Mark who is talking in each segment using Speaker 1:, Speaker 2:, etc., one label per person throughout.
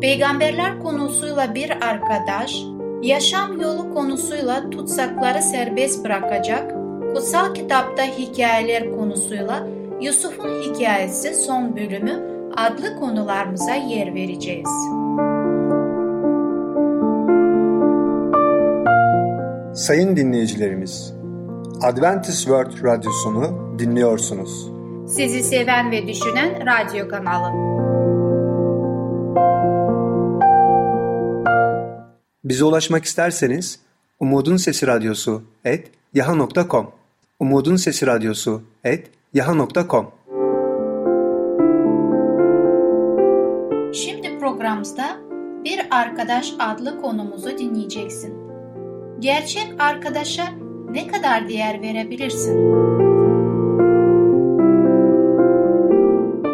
Speaker 1: Peygamberler konusuyla bir arkadaş, yaşam yolu konusuyla tutsakları serbest bırakacak, kutsal kitapta hikayeler konusuyla Yusuf'un hikayesi son bölümü adlı konularımıza yer vereceğiz.
Speaker 2: Sayın dinleyicilerimiz, Adventist World Radyosunu dinliyorsunuz.
Speaker 1: Sizi seven ve düşünen radyo kanalı.
Speaker 2: Bize ulaşmak isterseniz Umutun Sesi Radyosu et yaha.com Umutun Sesi Radyosu et yaha.com
Speaker 1: Şimdi programımızda Bir Arkadaş adlı konumuzu dinleyeceksin. Gerçek arkadaşa ne kadar değer verebilirsin?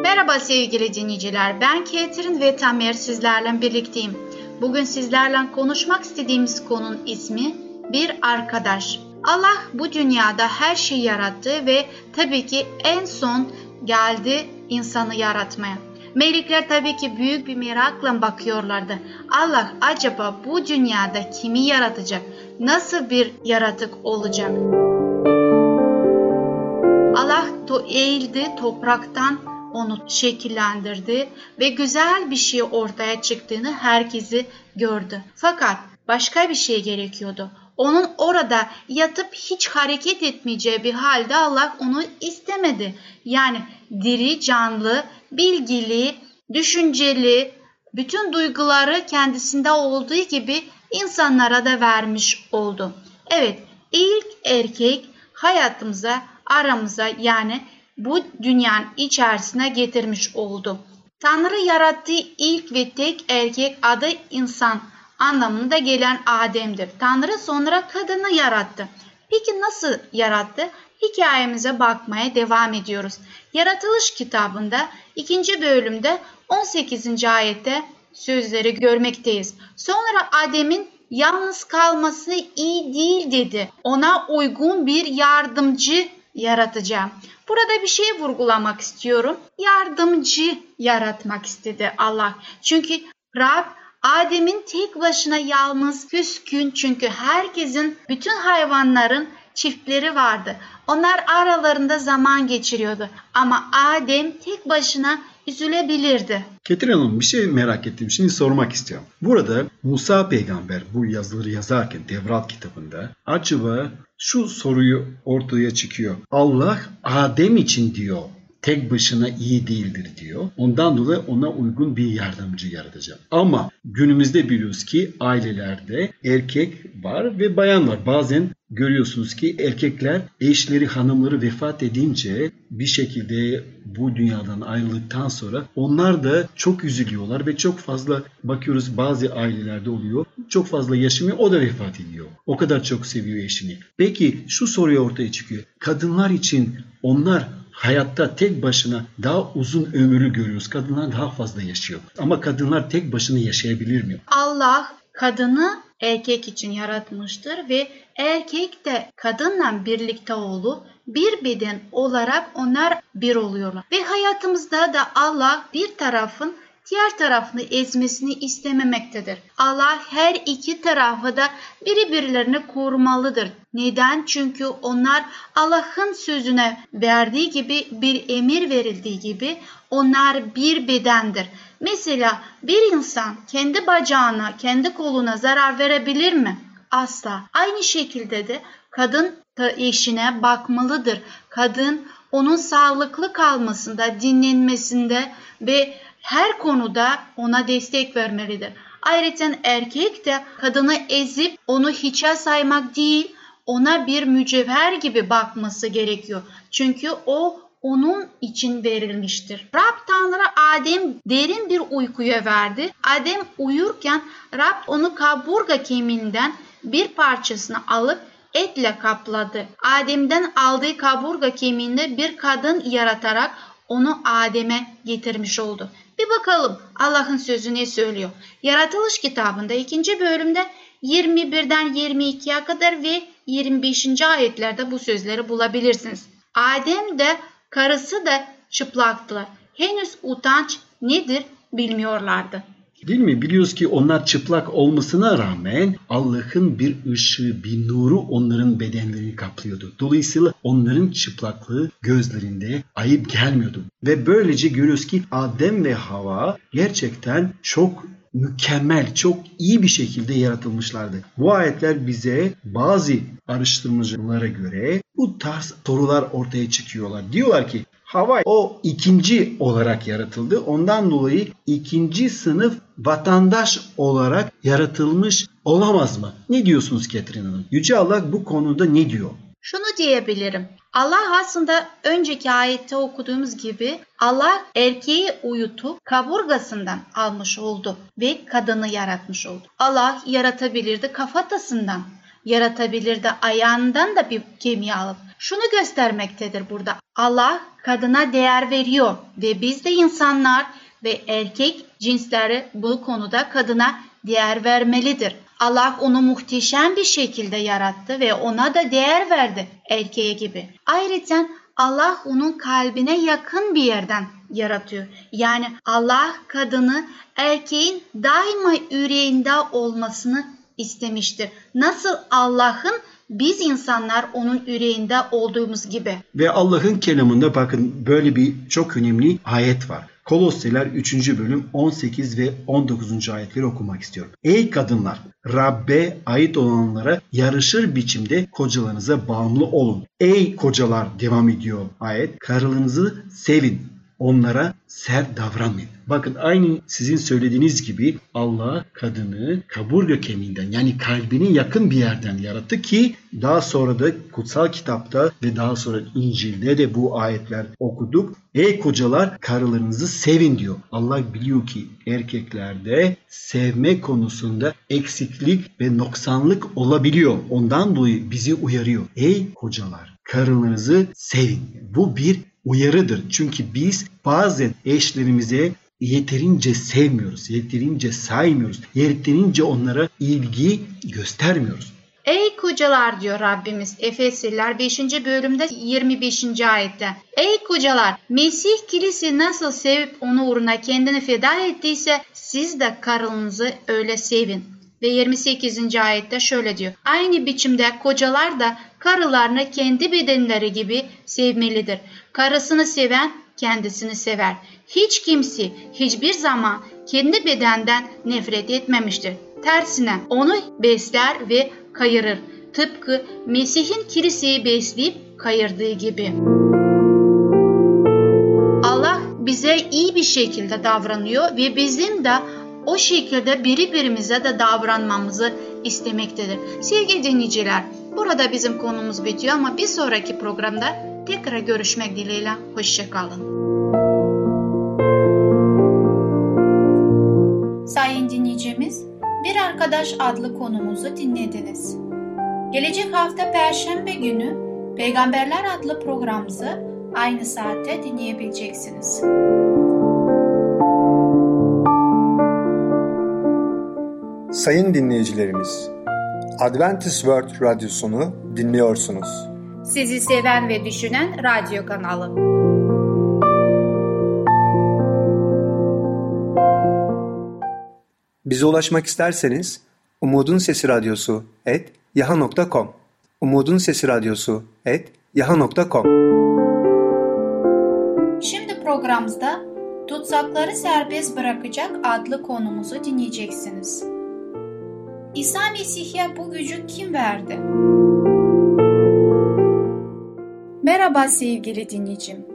Speaker 1: Merhaba sevgili dinleyiciler, ben Ketrin ve Tamer sizlerle birlikteyim. Bugün sizlerle konuşmak istediğimiz konun ismi bir arkadaş. Allah bu dünyada her şeyi yarattı ve tabii ki en son geldi insanı yaratmaya. Melekler tabii ki büyük bir merakla bakıyorlardı. Allah acaba bu dünyada kimi yaratacak? Nasıl bir yaratık olacak? Allah to eğildi topraktan onu şekillendirdi ve güzel bir şey ortaya çıktığını herkesi gördü. Fakat başka bir şey gerekiyordu. Onun orada yatıp hiç hareket etmeyeceği bir halde Allah onu istemedi. Yani diri, canlı, bilgili, düşünceli, bütün duyguları kendisinde olduğu gibi insanlara da vermiş oldu. Evet, ilk erkek hayatımıza, aramıza yani bu dünyanın içerisine getirmiş oldu. Tanrı yarattığı ilk ve tek erkek adı insan anlamında gelen Adem'dir. Tanrı sonra kadını yarattı. Peki nasıl yarattı? Hikayemize bakmaya devam ediyoruz. Yaratılış kitabında ikinci bölümde 18. ayette sözleri görmekteyiz. Sonra Adem'in yalnız kalması iyi değil dedi. Ona uygun bir yardımcı yaratacağım. Burada bir şey vurgulamak istiyorum. Yardımcı yaratmak istedi Allah. Çünkü Rab Adem'in tek başına yalnız küskün çünkü herkesin bütün hayvanların çiftleri vardı. Onlar aralarında zaman geçiriyordu. Ama Adem tek başına üzülebilirdi.
Speaker 3: Ketrin Hanım bir şey merak ettim. Şimdi sormak istiyorum. Burada Musa peygamber bu yazıları yazarken Devrat kitabında acaba şu soruyu ortaya çıkıyor. Allah Adem için diyor tek başına iyi değildir diyor. Ondan dolayı ona uygun bir yardımcı yaratacağım. Ama günümüzde biliyoruz ki ailelerde erkek var ve bayan var. Bazen görüyorsunuz ki erkekler eşleri hanımları vefat edince bir şekilde bu dünyadan ayrıldıktan sonra onlar da çok üzülüyorlar ve çok fazla bakıyoruz bazı ailelerde oluyor. Çok fazla yaşamıyor o da vefat ediyor. O kadar çok seviyor eşini. Peki şu soruya ortaya çıkıyor. Kadınlar için onlar hayatta tek başına daha uzun ömürlü görüyoruz. Kadınlar daha fazla yaşıyor. Ama kadınlar tek başına yaşayabilir mi?
Speaker 1: Allah kadını erkek için yaratmıştır ve erkek de kadınla birlikte olup bir beden olarak onlar bir oluyorlar. Ve hayatımızda da Allah bir tarafın diğer tarafını ezmesini istememektedir. Allah her iki tarafı da birbirlerini korumalıdır. Neden? Çünkü onlar Allah'ın sözüne verdiği gibi bir emir verildiği gibi onlar bir bedendir. Mesela bir insan kendi bacağına, kendi koluna zarar verebilir mi? Asla. Aynı şekilde de kadın eşine bakmalıdır. Kadın onun sağlıklı kalmasında, dinlenmesinde ve her konuda ona destek vermelidir. Ayrıca erkek de kadını ezip onu hiçe saymak değil, ona bir mücevher gibi bakması gerekiyor. Çünkü o onun için verilmiştir. Rab Tanrı Adem derin bir uykuya verdi. Adem uyurken Rab onu kaburga kemiğinden bir parçasını alıp etle kapladı. Adem'den aldığı kaburga kemiğinde bir kadın yaratarak onu Adem'e getirmiş oldu. Bir bakalım Allah'ın sözü ne söylüyor? Yaratılış kitabında ikinci bölümde 21'den 22'ye kadar ve 25. ayetlerde bu sözleri bulabilirsiniz. Adem de karısı da çıplaktılar. Henüz utanç nedir bilmiyorlardı.
Speaker 3: Değil mi? Biliyoruz ki onlar çıplak olmasına rağmen Allah'ın bir ışığı, bir nuru onların bedenlerini kaplıyordu. Dolayısıyla onların çıplaklığı gözlerinde ayıp gelmiyordu. Ve böylece görüyoruz ki Adem ve Hava gerçekten çok mükemmel, çok iyi bir şekilde yaratılmışlardı. Bu ayetler bize bazı araştırmacılara göre bu tarz sorular ortaya çıkıyorlar. Diyorlar ki Hava o ikinci olarak yaratıldı. Ondan dolayı ikinci sınıf vatandaş olarak yaratılmış olamaz mı? Ne diyorsunuz Ketrin Hanım? Yüce Allah bu konuda ne diyor?
Speaker 1: Şunu diyebilirim. Allah aslında önceki ayette okuduğumuz gibi Allah erkeği uyutup kaburgasından almış oldu ve kadını yaratmış oldu. Allah yaratabilirdi kafatasından, yaratabilirdi ayağından da bir kemiği alıp. Şunu göstermektedir burada. Allah kadına değer veriyor ve biz de insanlar ve erkek cinsleri bu konuda kadına değer vermelidir. Allah onu muhteşem bir şekilde yarattı ve ona da değer verdi erkeğe gibi. Ayrıca Allah onun kalbine yakın bir yerden yaratıyor. Yani Allah kadını erkeğin daima yüreğinde olmasını istemiştir. Nasıl Allah'ın biz insanlar onun yüreğinde olduğumuz gibi.
Speaker 3: Ve Allah'ın kelamında bakın böyle bir çok önemli ayet var. Kolosseler 3. bölüm 18 ve 19. ayetleri okumak istiyorum. Ey kadınlar! Rabbe ait olanlara yarışır biçimde kocalarınıza bağımlı olun. Ey kocalar devam ediyor ayet. Karılarınızı sevin. Onlara sert davranmayın. Bakın aynı sizin söylediğiniz gibi Allah kadını kaburga kemiğinden yani kalbine yakın bir yerden yarattı ki daha sonra da kutsal kitapta ve daha sonra İncil'de de bu ayetler okuduk. Ey kocalar karılarınızı sevin diyor. Allah biliyor ki erkeklerde sevme konusunda eksiklik ve noksanlık olabiliyor. Ondan dolayı bizi uyarıyor. Ey kocalar karılarınızı sevin. Bu bir uyarıdır. Çünkü biz bazen eşlerimize yeterince sevmiyoruz, yeterince saymıyoruz, yeterince onlara ilgi göstermiyoruz.
Speaker 1: Ey kocalar diyor Rabbimiz Efesliler 5. bölümde 25. ayette. Ey kocalar Mesih kilisi nasıl sevip onu uğruna kendini feda ettiyse siz de karınızı öyle sevin. Ve 28. ayette şöyle diyor. Aynı biçimde kocalar da karılarını kendi bedenleri gibi sevmelidir. Karısını seven kendisini sever. Hiç kimse hiçbir zaman kendi bedenden nefret etmemiştir. Tersine onu besler ve kayırır. Tıpkı Mesih'in kiliseyi besleyip kayırdığı gibi. Allah bize iyi bir şekilde davranıyor ve bizim de o şekilde birbirimize de davranmamızı istemektedir. Sevgili dinleyiciler, burada bizim konumuz bitiyor ama bir sonraki programda tekrar görüşmek dileğiyle. Hoşçakalın. Sayın dinleyicimiz, Bir Arkadaş adlı konumuzu dinlediniz. Gelecek hafta Perşembe günü Peygamberler adlı programımızı aynı saatte dinleyebileceksiniz.
Speaker 2: Sayın dinleyicilerimiz, Adventist World Radyosunu dinliyorsunuz.
Speaker 1: Sizi seven ve düşünen radyo kanalı.
Speaker 2: Bize ulaşmak isterseniz Umutun Sesi Radyosu et yaha.com Umutun Sesi Radyosu et yaha.com
Speaker 1: Şimdi programımızda Tutsakları Serbest Bırakacak adlı konumuzu dinleyeceksiniz. İsa Mesih'e bu gücü kim verdi? Merhaba sevgili dinleyicim.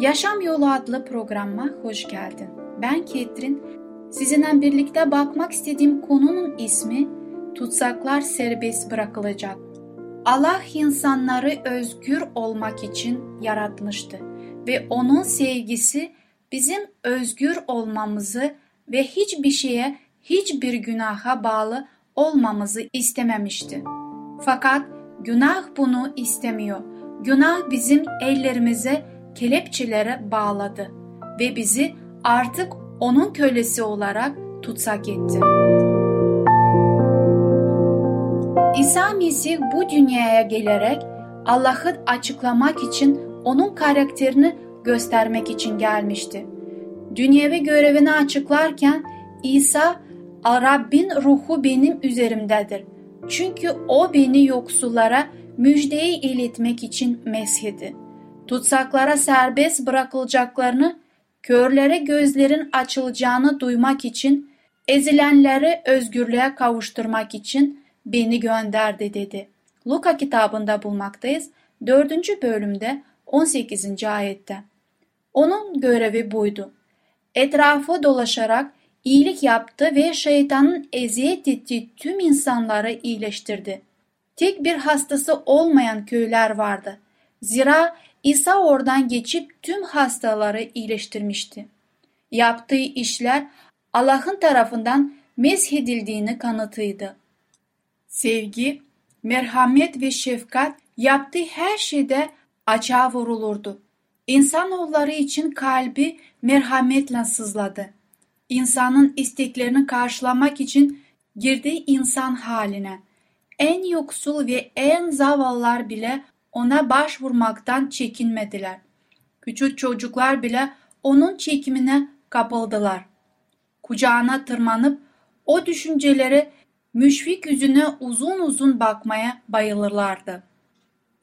Speaker 1: Yaşam Yolu adlı programıma hoş geldin. Ben Ketrin. Sizinle birlikte bakmak istediğim konunun ismi Tutsaklar Serbest Bırakılacak. Allah insanları özgür olmak için yaratmıştı ve onun sevgisi bizim özgür olmamızı ve hiçbir şeye, hiçbir günaha bağlı olmamızı istememişti. Fakat günah bunu istemiyor. Günah bizim ellerimize kelepçelere bağladı ve bizi artık onun kölesi olarak tutsak etti. İsa Mesih bu dünyaya gelerek Allah'ı açıklamak için onun karakterini göstermek için gelmişti. Dünyevi görevini açıklarken İsa Rabbin ruhu benim üzerimdedir. Çünkü o beni yoksullara müjdeyi iletmek için meshedi. Tutsaklara serbest bırakılacaklarını, körlere gözlerin açılacağını duymak için, ezilenleri özgürlüğe kavuşturmak için beni gönderdi dedi. Luka kitabında bulmaktayız. 4. bölümde 18. ayette. Onun görevi buydu. Etrafı dolaşarak iyilik yaptı ve şeytanın eziyet ettiği tüm insanları iyileştirdi. Tek bir hastası olmayan köyler vardı. Zira İsa oradan geçip tüm hastaları iyileştirmişti. Yaptığı işler Allah'ın tarafından mezhedildiğini kanıtıydı. Sevgi, merhamet ve şefkat yaptığı her şeyde açığa vurulurdu. İnsanoğulları için kalbi merhametle sızladı. İnsanın isteklerini karşılamak için girdiği insan haline. En yoksul ve en zavallılar bile ona başvurmaktan çekinmediler. Küçük çocuklar bile onun çekimine kapıldılar. Kucağına tırmanıp o düşünceleri müşfik yüzüne uzun uzun bakmaya bayılırlardı.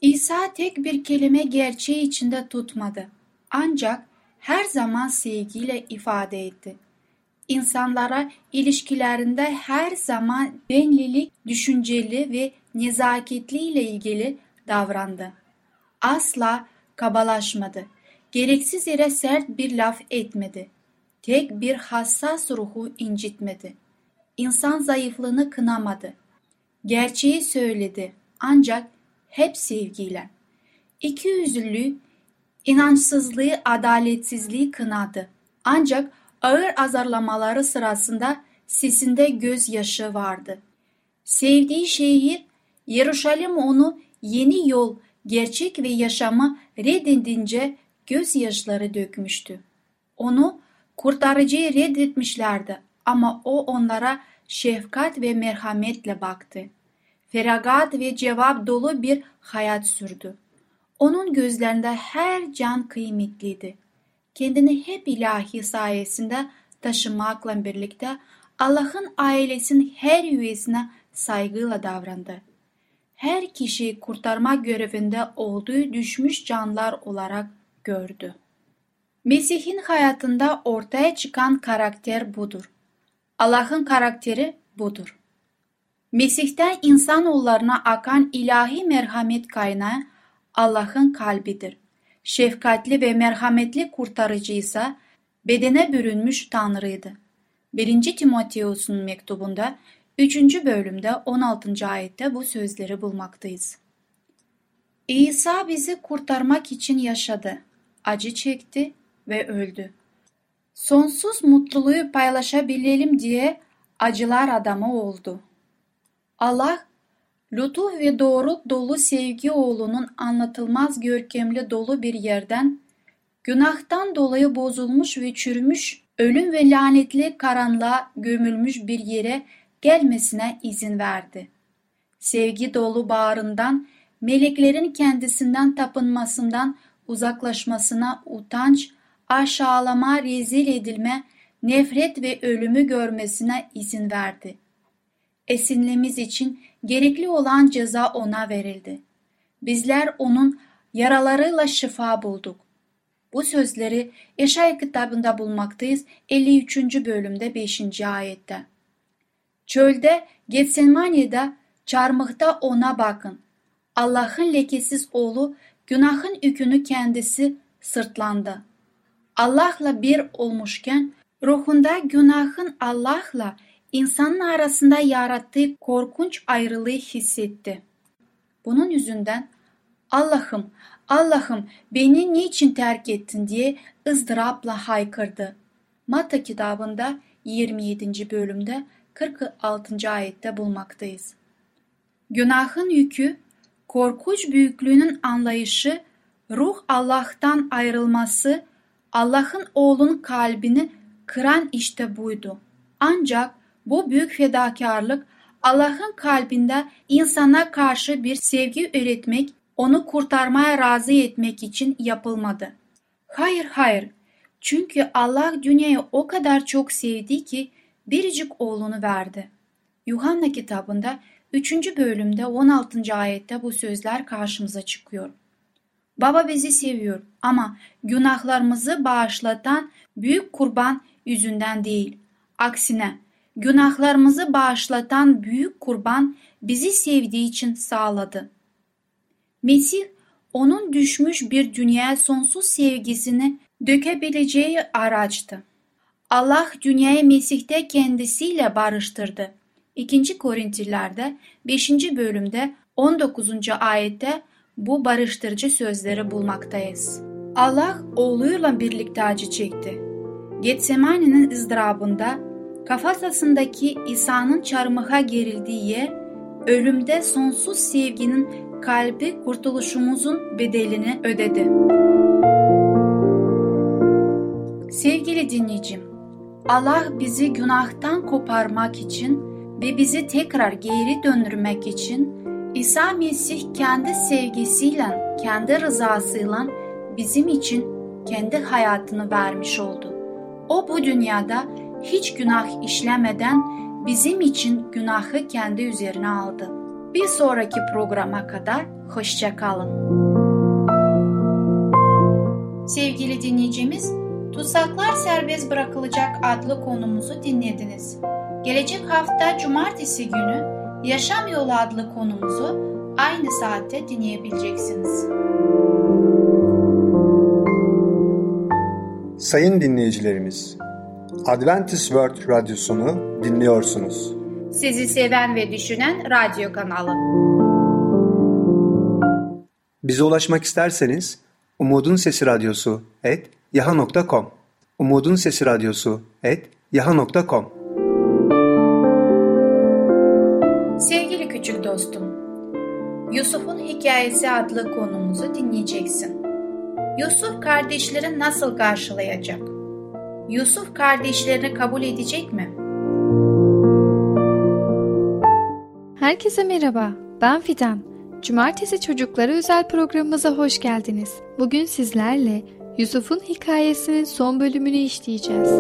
Speaker 1: İsa tek bir kelime gerçeği içinde tutmadı. Ancak her zaman sevgiyle ifade etti. İnsanlara ilişkilerinde her zaman benlilik, düşünceli ve nezaketli ile ilgili davrandı. Asla kabalaşmadı. Gereksiz yere sert bir laf etmedi. Tek bir hassas ruhu incitmedi. İnsan zayıflığını kınamadı. Gerçeği söyledi ancak hep sevgiyle. İki yüzlülüğü, inançsızlığı, adaletsizliği kınadı. Ancak ağır azarlamaları sırasında sesinde gözyaşı vardı. Sevdiği şehir, Yeruşalim onu yeni yol, gerçek ve yaşamı reddedince gözyaşları dökmüştü. Onu kurtarıcıyı reddetmişlerdi ama o onlara şefkat ve merhametle baktı. Feragat ve cevap dolu bir hayat sürdü. Onun gözlerinde her can kıymetliydi. Kendini hep ilahi sayesinde taşımakla birlikte Allah'ın ailesinin her üyesine saygıyla davrandı. Her kişiyi kurtarma görevinde olduğu düşmüş canlar olarak gördü. Mesih'in hayatında ortaya çıkan karakter budur. Allah'ın karakteri budur. Mesih'ten insanoğullarına akan ilahi merhamet kaynağı Allah'ın kalbidir. Şefkatli ve merhametli kurtarıcı ise bedene bürünmüş Tanrı'ydı. 1. Timoteus'un mektubunda 3. bölümde 16. ayette bu sözleri bulmaktayız. İsa bizi kurtarmak için yaşadı, acı çekti ve öldü. Sonsuz mutluluğu paylaşabilelim diye acılar adamı oldu. Allah, lütuf ve doğru dolu sevgi oğlunun anlatılmaz görkemli dolu bir yerden, günahtan dolayı bozulmuş ve çürümüş, ölüm ve lanetli karanlığa gömülmüş bir yere gelmesine izin verdi. Sevgi dolu bağrından, meleklerin kendisinden tapınmasından uzaklaşmasına utanç, aşağılama, rezil edilme, nefret ve ölümü görmesine izin verdi. Esinlemiz için gerekli olan ceza ona verildi. Bizler onun yaralarıyla şifa bulduk. Bu sözleri Yaşaya kitabında bulmaktayız 53. bölümde 5. ayette. Çölde Getsemani'de çarmıhta ona bakın. Allah'ın lekesiz oğlu günahın yükünü kendisi sırtlandı. Allah'la bir olmuşken ruhunda günahın Allah'la insanın arasında yarattığı korkunç ayrılığı hissetti. Bunun yüzünden Allah'ım Allah'ım beni niçin terk ettin diye ızdırapla haykırdı. Matta kitabında 27. bölümde 46. ayette bulmaktayız. Günahın yükü, korkunç büyüklüğünün anlayışı, ruh Allah'tan ayrılması, Allah'ın oğlun kalbini kıran işte buydu. Ancak bu büyük fedakarlık Allah'ın kalbinde insana karşı bir sevgi üretmek, onu kurtarmaya razı etmek için yapılmadı. Hayır hayır. Çünkü Allah dünyayı o kadar çok sevdi ki biricik oğlunu verdi. Yuhanna kitabında 3. bölümde 16. ayette bu sözler karşımıza çıkıyor. Baba bizi seviyor ama günahlarımızı bağışlatan büyük kurban yüzünden değil. Aksine günahlarımızı bağışlatan büyük kurban bizi sevdiği için sağladı. Mesih onun düşmüş bir dünyaya sonsuz sevgisini dökebileceği araçtı. Allah dünyayı Mesih'te kendisiyle barıştırdı. 2. Korintilerde 5. bölümde 19. ayette bu barıştırıcı sözleri bulmaktayız. Allah oğluyla birlikte acı çekti. Getsemani'nin ızdırabında kafatasındaki İsa'nın çarmıha gerildiği yer, ölümde sonsuz sevginin kalbi kurtuluşumuzun bedelini ödedi. Sevgili dinleyicim, Allah bizi günahtan koparmak için ve bizi tekrar geri döndürmek için İsa Mesih kendi sevgisiyle, kendi rızasıyla bizim için kendi hayatını vermiş oldu. O bu dünyada hiç günah işlemeden bizim için günahı kendi üzerine aldı. Bir sonraki programa kadar hoşça kalın. Sevgili dinleyicimiz, Tutsaklar Serbest Bırakılacak adlı konumuzu dinlediniz. Gelecek hafta cumartesi günü Yaşam Yolu adlı konumuzu aynı saatte dinleyebileceksiniz.
Speaker 2: Sayın dinleyicilerimiz, Adventist World Radyosunu dinliyorsunuz.
Speaker 1: Sizi seven ve düşünen radyo kanalı.
Speaker 2: Bize ulaşmak isterseniz Umutun Sesi Radyosu et yaha.com Umutun Sesi Radyosu et yaha.com
Speaker 1: Sevgili küçük dostum, Yusuf'un Hikayesi adlı konumuzu dinleyeceksin. Yusuf kardeşlerin nasıl karşılayacak? Yusuf kardeşlerini kabul edecek mi?
Speaker 4: Herkese merhaba, ben Fidan. Cumartesi Çocukları özel programımıza hoş geldiniz. Bugün sizlerle Yusuf'un hikayesinin son bölümünü işleyeceğiz.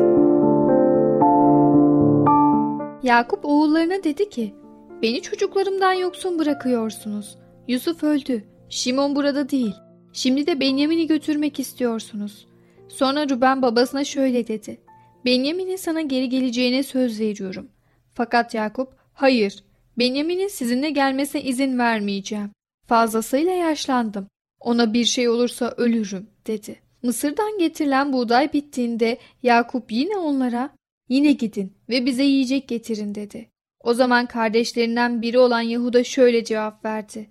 Speaker 4: Yakup oğullarına dedi ki, Beni çocuklarımdan yoksun bırakıyorsunuz. Yusuf öldü. Şimon burada değil. Şimdi de Benyamin'i götürmek istiyorsunuz. Sonra Ruben babasına şöyle dedi. Benyamin'in sana geri geleceğine söz veriyorum. Fakat Yakup, hayır, Benyamin'in sizinle gelmesine izin vermeyeceğim. Fazlasıyla yaşlandım. Ona bir şey olursa ölürüm, dedi. Mısır'dan getirilen buğday bittiğinde Yakup yine onlara, yine gidin ve bize yiyecek getirin, dedi. O zaman kardeşlerinden biri olan Yahuda şöyle cevap verdi.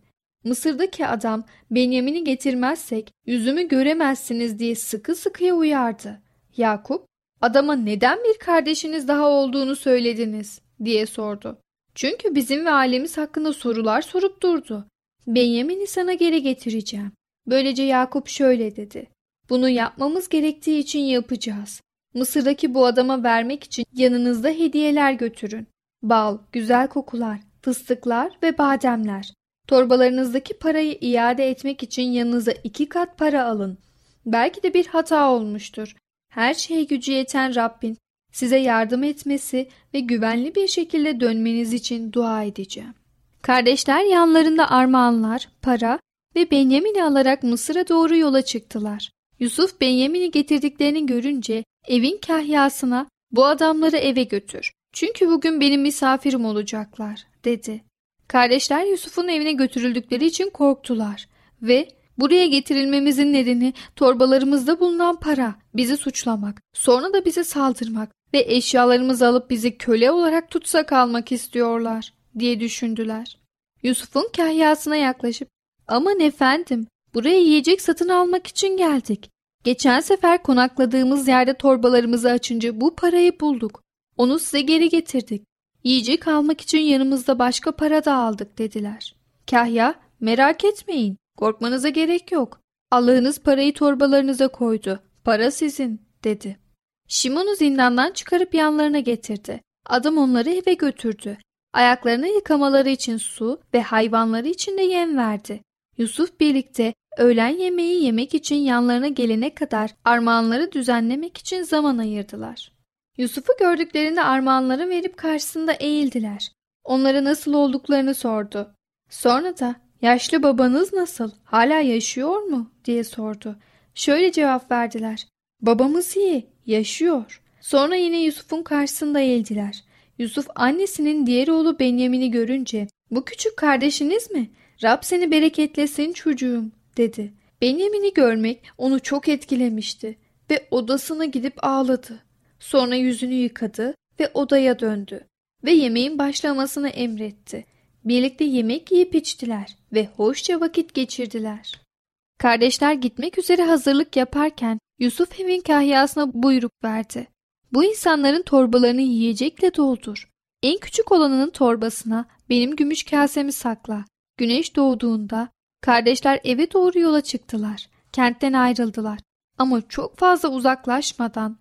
Speaker 4: Mısır'daki adam Benyamin'i getirmezsek yüzümü göremezsiniz diye sıkı sıkıya uyardı. Yakup, adama neden bir kardeşiniz daha olduğunu söylediniz diye sordu. Çünkü bizim ve ailemiz hakkında sorular sorup durdu. Benyamin'i sana geri getireceğim. Böylece Yakup şöyle dedi. Bunu yapmamız gerektiği için yapacağız. Mısır'daki bu adama vermek için yanınızda hediyeler götürün. Bal, güzel kokular, fıstıklar ve bademler. Torbalarınızdaki parayı iade etmek için yanınıza iki kat para alın. Belki de bir hata olmuştur. Her şeye gücü yeten Rabbin size yardım etmesi ve güvenli bir şekilde dönmeniz için dua edeceğim. Kardeşler yanlarında armağanlar, para ve Benyamin'i alarak Mısır'a doğru yola çıktılar. Yusuf Benyamin'i getirdiklerini görünce evin kahyasına bu adamları eve götür. Çünkü bugün benim misafirim olacaklar dedi. Kardeşler Yusuf'un evine götürüldükleri için korktular ve buraya getirilmemizin nedeni torbalarımızda bulunan para, bizi suçlamak, sonra da bize saldırmak ve eşyalarımızı alıp bizi köle olarak tutsak almak istiyorlar diye düşündüler. Yusuf'un kahyasına yaklaşıp aman efendim Buraya yiyecek satın almak için geldik. Geçen sefer konakladığımız yerde torbalarımızı açınca bu parayı bulduk. Onu size geri getirdik. Yiyecek almak için yanımızda başka para da aldık dediler. Kahya merak etmeyin korkmanıza gerek yok. Allah'ınız parayı torbalarınıza koydu. Para sizin dedi. Şimon'u zindandan çıkarıp yanlarına getirdi. Adam onları eve götürdü. Ayaklarını yıkamaları için su ve hayvanları için de yem verdi. Yusuf birlikte öğlen yemeği yemek için yanlarına gelene kadar armağanları düzenlemek için zaman ayırdılar. Yusuf'u gördüklerinde armağanları verip karşısında eğildiler. Onlara nasıl olduklarını sordu. Sonra da yaşlı babanız nasıl, hala yaşıyor mu diye sordu. Şöyle cevap verdiler. Babamız iyi, yaşıyor. Sonra yine Yusuf'un karşısında eğildiler. Yusuf annesinin diğer oğlu Benyamin'i görünce bu küçük kardeşiniz mi? Rab seni bereketlesin çocuğum dedi. Benyamin'i görmek onu çok etkilemişti ve odasına gidip ağladı. Sonra yüzünü yıkadı ve odaya döndü ve yemeğin başlamasını emretti. Birlikte yemek yiyip içtiler ve hoşça vakit geçirdiler. Kardeşler gitmek üzere hazırlık yaparken Yusuf evin kahyasına buyruk verdi. Bu insanların torbalarını yiyecekle doldur. En küçük olanının torbasına benim gümüş kasemi sakla. Güneş doğduğunda kardeşler eve doğru yola çıktılar. Kentten ayrıldılar. Ama çok fazla uzaklaşmadan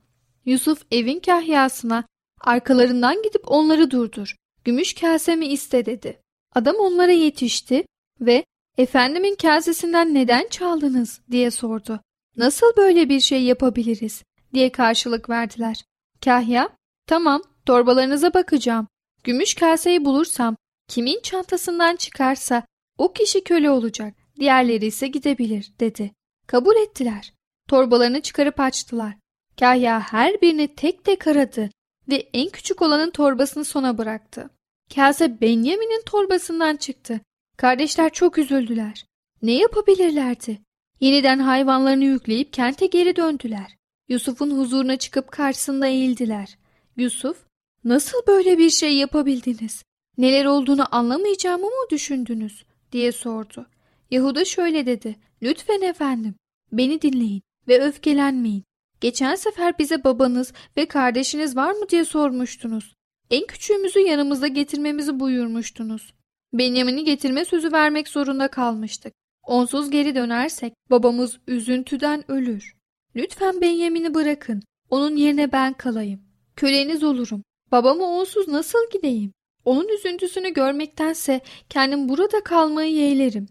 Speaker 4: Yusuf evin kahyasına arkalarından gidip onları durdur. Gümüş kasemi iste dedi. Adam onlara yetişti ve efendimin kasesinden neden çaldınız diye sordu. Nasıl böyle bir şey yapabiliriz diye karşılık verdiler. Kahya tamam torbalarınıza bakacağım. Gümüş kaseyi bulursam kimin çantasından çıkarsa o kişi köle olacak. Diğerleri ise gidebilir dedi. Kabul ettiler. Torbalarını çıkarıp açtılar. Kahya her birini tek tek aradı ve en küçük olanın torbasını sona bıraktı. Kase Benjamin'in torbasından çıktı. Kardeşler çok üzüldüler. Ne yapabilirlerdi? Yeniden hayvanlarını yükleyip kente geri döndüler. Yusuf'un huzuruna çıkıp karşısında eğildiler. Yusuf, nasıl böyle bir şey yapabildiniz? Neler olduğunu anlamayacağımı mı düşündünüz? diye sordu. Yahuda şöyle dedi. Lütfen efendim, beni dinleyin ve öfkelenmeyin. Geçen sefer bize babanız ve kardeşiniz var mı diye sormuştunuz. En küçüğümüzü yanımızda getirmemizi buyurmuştunuz. Benjamin'i getirme sözü vermek zorunda kalmıştık. Onsuz geri dönersek babamız üzüntüden ölür. Lütfen Benjamin'i bırakın. Onun yerine ben kalayım. Köleniz olurum. Babamı onsuz nasıl gideyim? Onun üzüntüsünü görmektense kendim burada kalmayı yeğlerim.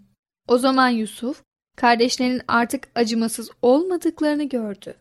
Speaker 4: O zaman Yusuf, kardeşlerinin artık acımasız olmadıklarını gördü.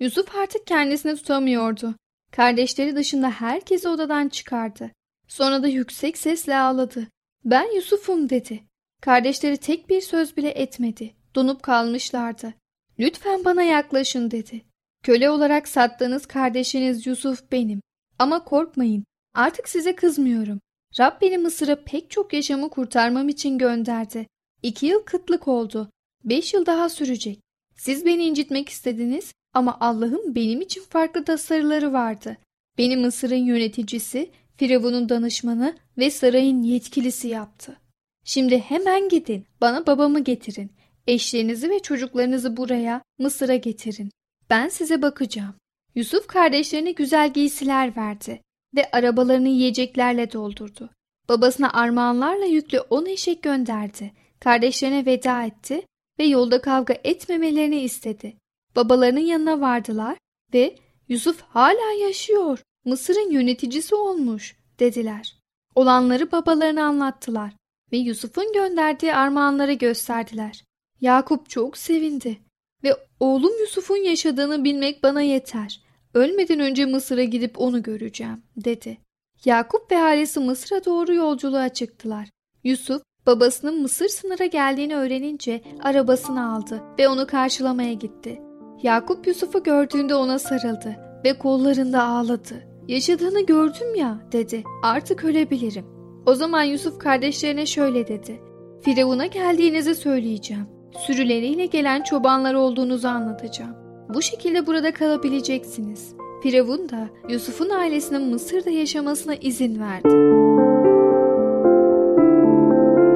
Speaker 4: Yusuf artık kendisini tutamıyordu. Kardeşleri dışında herkesi odadan çıkardı. Sonra da yüksek sesle ağladı. Ben Yusuf'um dedi. Kardeşleri tek bir söz bile etmedi. Donup kalmışlardı. Lütfen bana yaklaşın dedi. Köle olarak sattığınız kardeşiniz Yusuf benim. Ama korkmayın. Artık size kızmıyorum. Rab beni Mısır'a pek çok yaşamı kurtarmam için gönderdi. İki yıl kıtlık oldu. Beş yıl daha sürecek. Siz beni incitmek istediniz ama Allah'ın benim için farklı tasarıları vardı. Beni Mısır'ın yöneticisi, Firavun'un danışmanı ve sarayın yetkilisi yaptı. Şimdi hemen gidin, bana babamı getirin. Eşlerinizi ve çocuklarınızı buraya, Mısır'a getirin. Ben size bakacağım. Yusuf kardeşlerine güzel giysiler verdi ve arabalarını yiyeceklerle doldurdu. Babasına armağanlarla yüklü on eşek gönderdi. Kardeşlerine veda etti ve yolda kavga etmemelerini istedi. Babalarının yanına vardılar ve Yusuf hala yaşıyor, Mısır'ın yöneticisi olmuş dediler. Olanları babalarına anlattılar ve Yusuf'un gönderdiği armağanları gösterdiler. Yakup çok sevindi ve oğlum Yusuf'un yaşadığını bilmek bana yeter. Ölmeden önce Mısır'a gidip onu göreceğim dedi. Yakup ve ailesi Mısır'a doğru yolculuğa çıktılar. Yusuf babasının Mısır sınıra geldiğini öğrenince arabasını aldı ve onu karşılamaya gitti. Yakup Yusuf'u gördüğünde ona sarıldı ve kollarında ağladı. Yaşadığını gördüm ya dedi artık ölebilirim. O zaman Yusuf kardeşlerine şöyle dedi. Firavun'a geldiğinizi söyleyeceğim. Sürüleriyle gelen çobanlar olduğunuzu anlatacağım. Bu şekilde burada kalabileceksiniz. Firavun da Yusuf'un ailesinin Mısır'da yaşamasına izin verdi.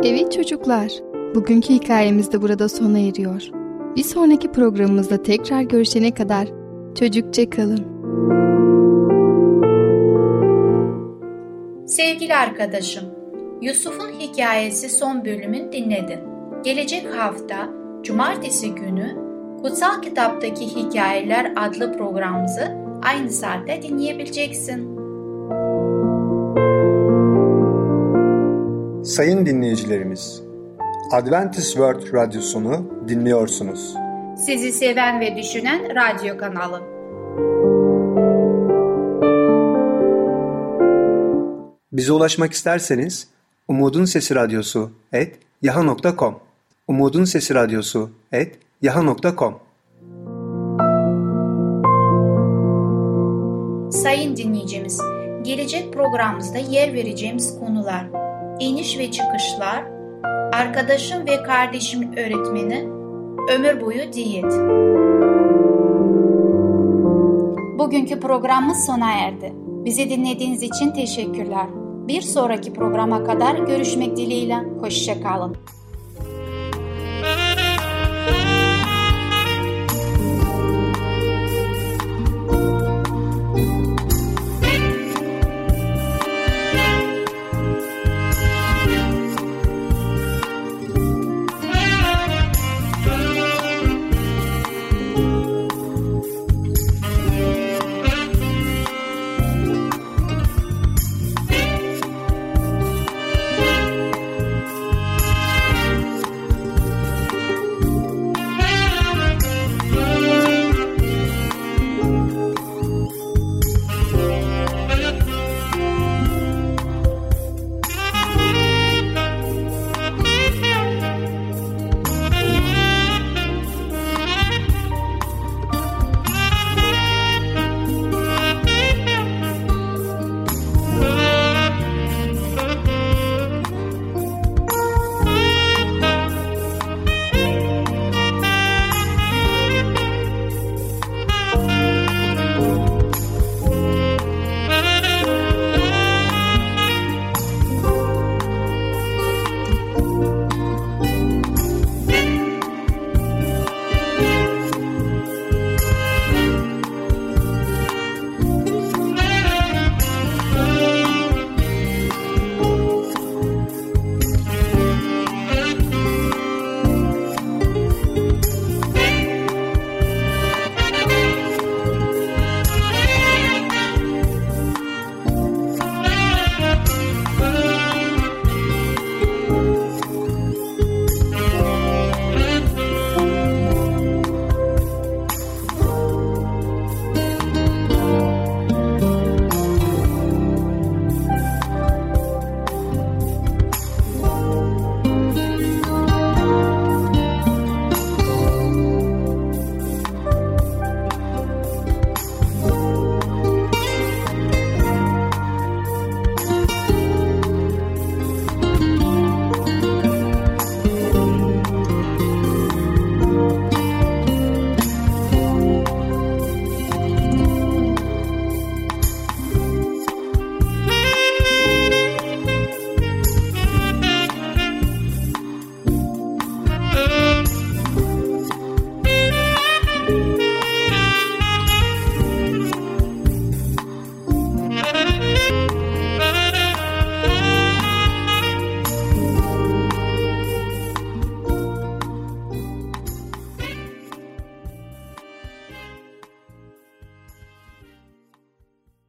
Speaker 4: Evet çocuklar, Bugünkü hikayemiz de burada sona eriyor. Bir sonraki programımızda tekrar görüşene kadar çocukça kalın.
Speaker 1: Sevgili arkadaşım, Yusuf'un hikayesi son bölümün dinledin. Gelecek hafta Cumartesi günü Kutsal Kitaptaki Hikayeler adlı programımızı aynı saatte dinleyebileceksin.
Speaker 2: Sayın dinleyicilerimiz, Adventist World Radyosunu dinliyorsunuz.
Speaker 1: Sizi seven ve düşünen radyo kanalı.
Speaker 2: Bize ulaşmak isterseniz Umutun Sesi Radyosu et yaha.com Umutun Sesi Radyosu et yaha.com
Speaker 1: Sayın dinleyicimiz, gelecek programımızda yer vereceğimiz konular iniş ve çıkışlar, arkadaşım ve kardeşim öğretmeni, ömür boyu diyet. Bugünkü programımız sona erdi. Bizi dinlediğiniz için teşekkürler. Bir sonraki programa kadar görüşmek dileğiyle. Hoşçakalın.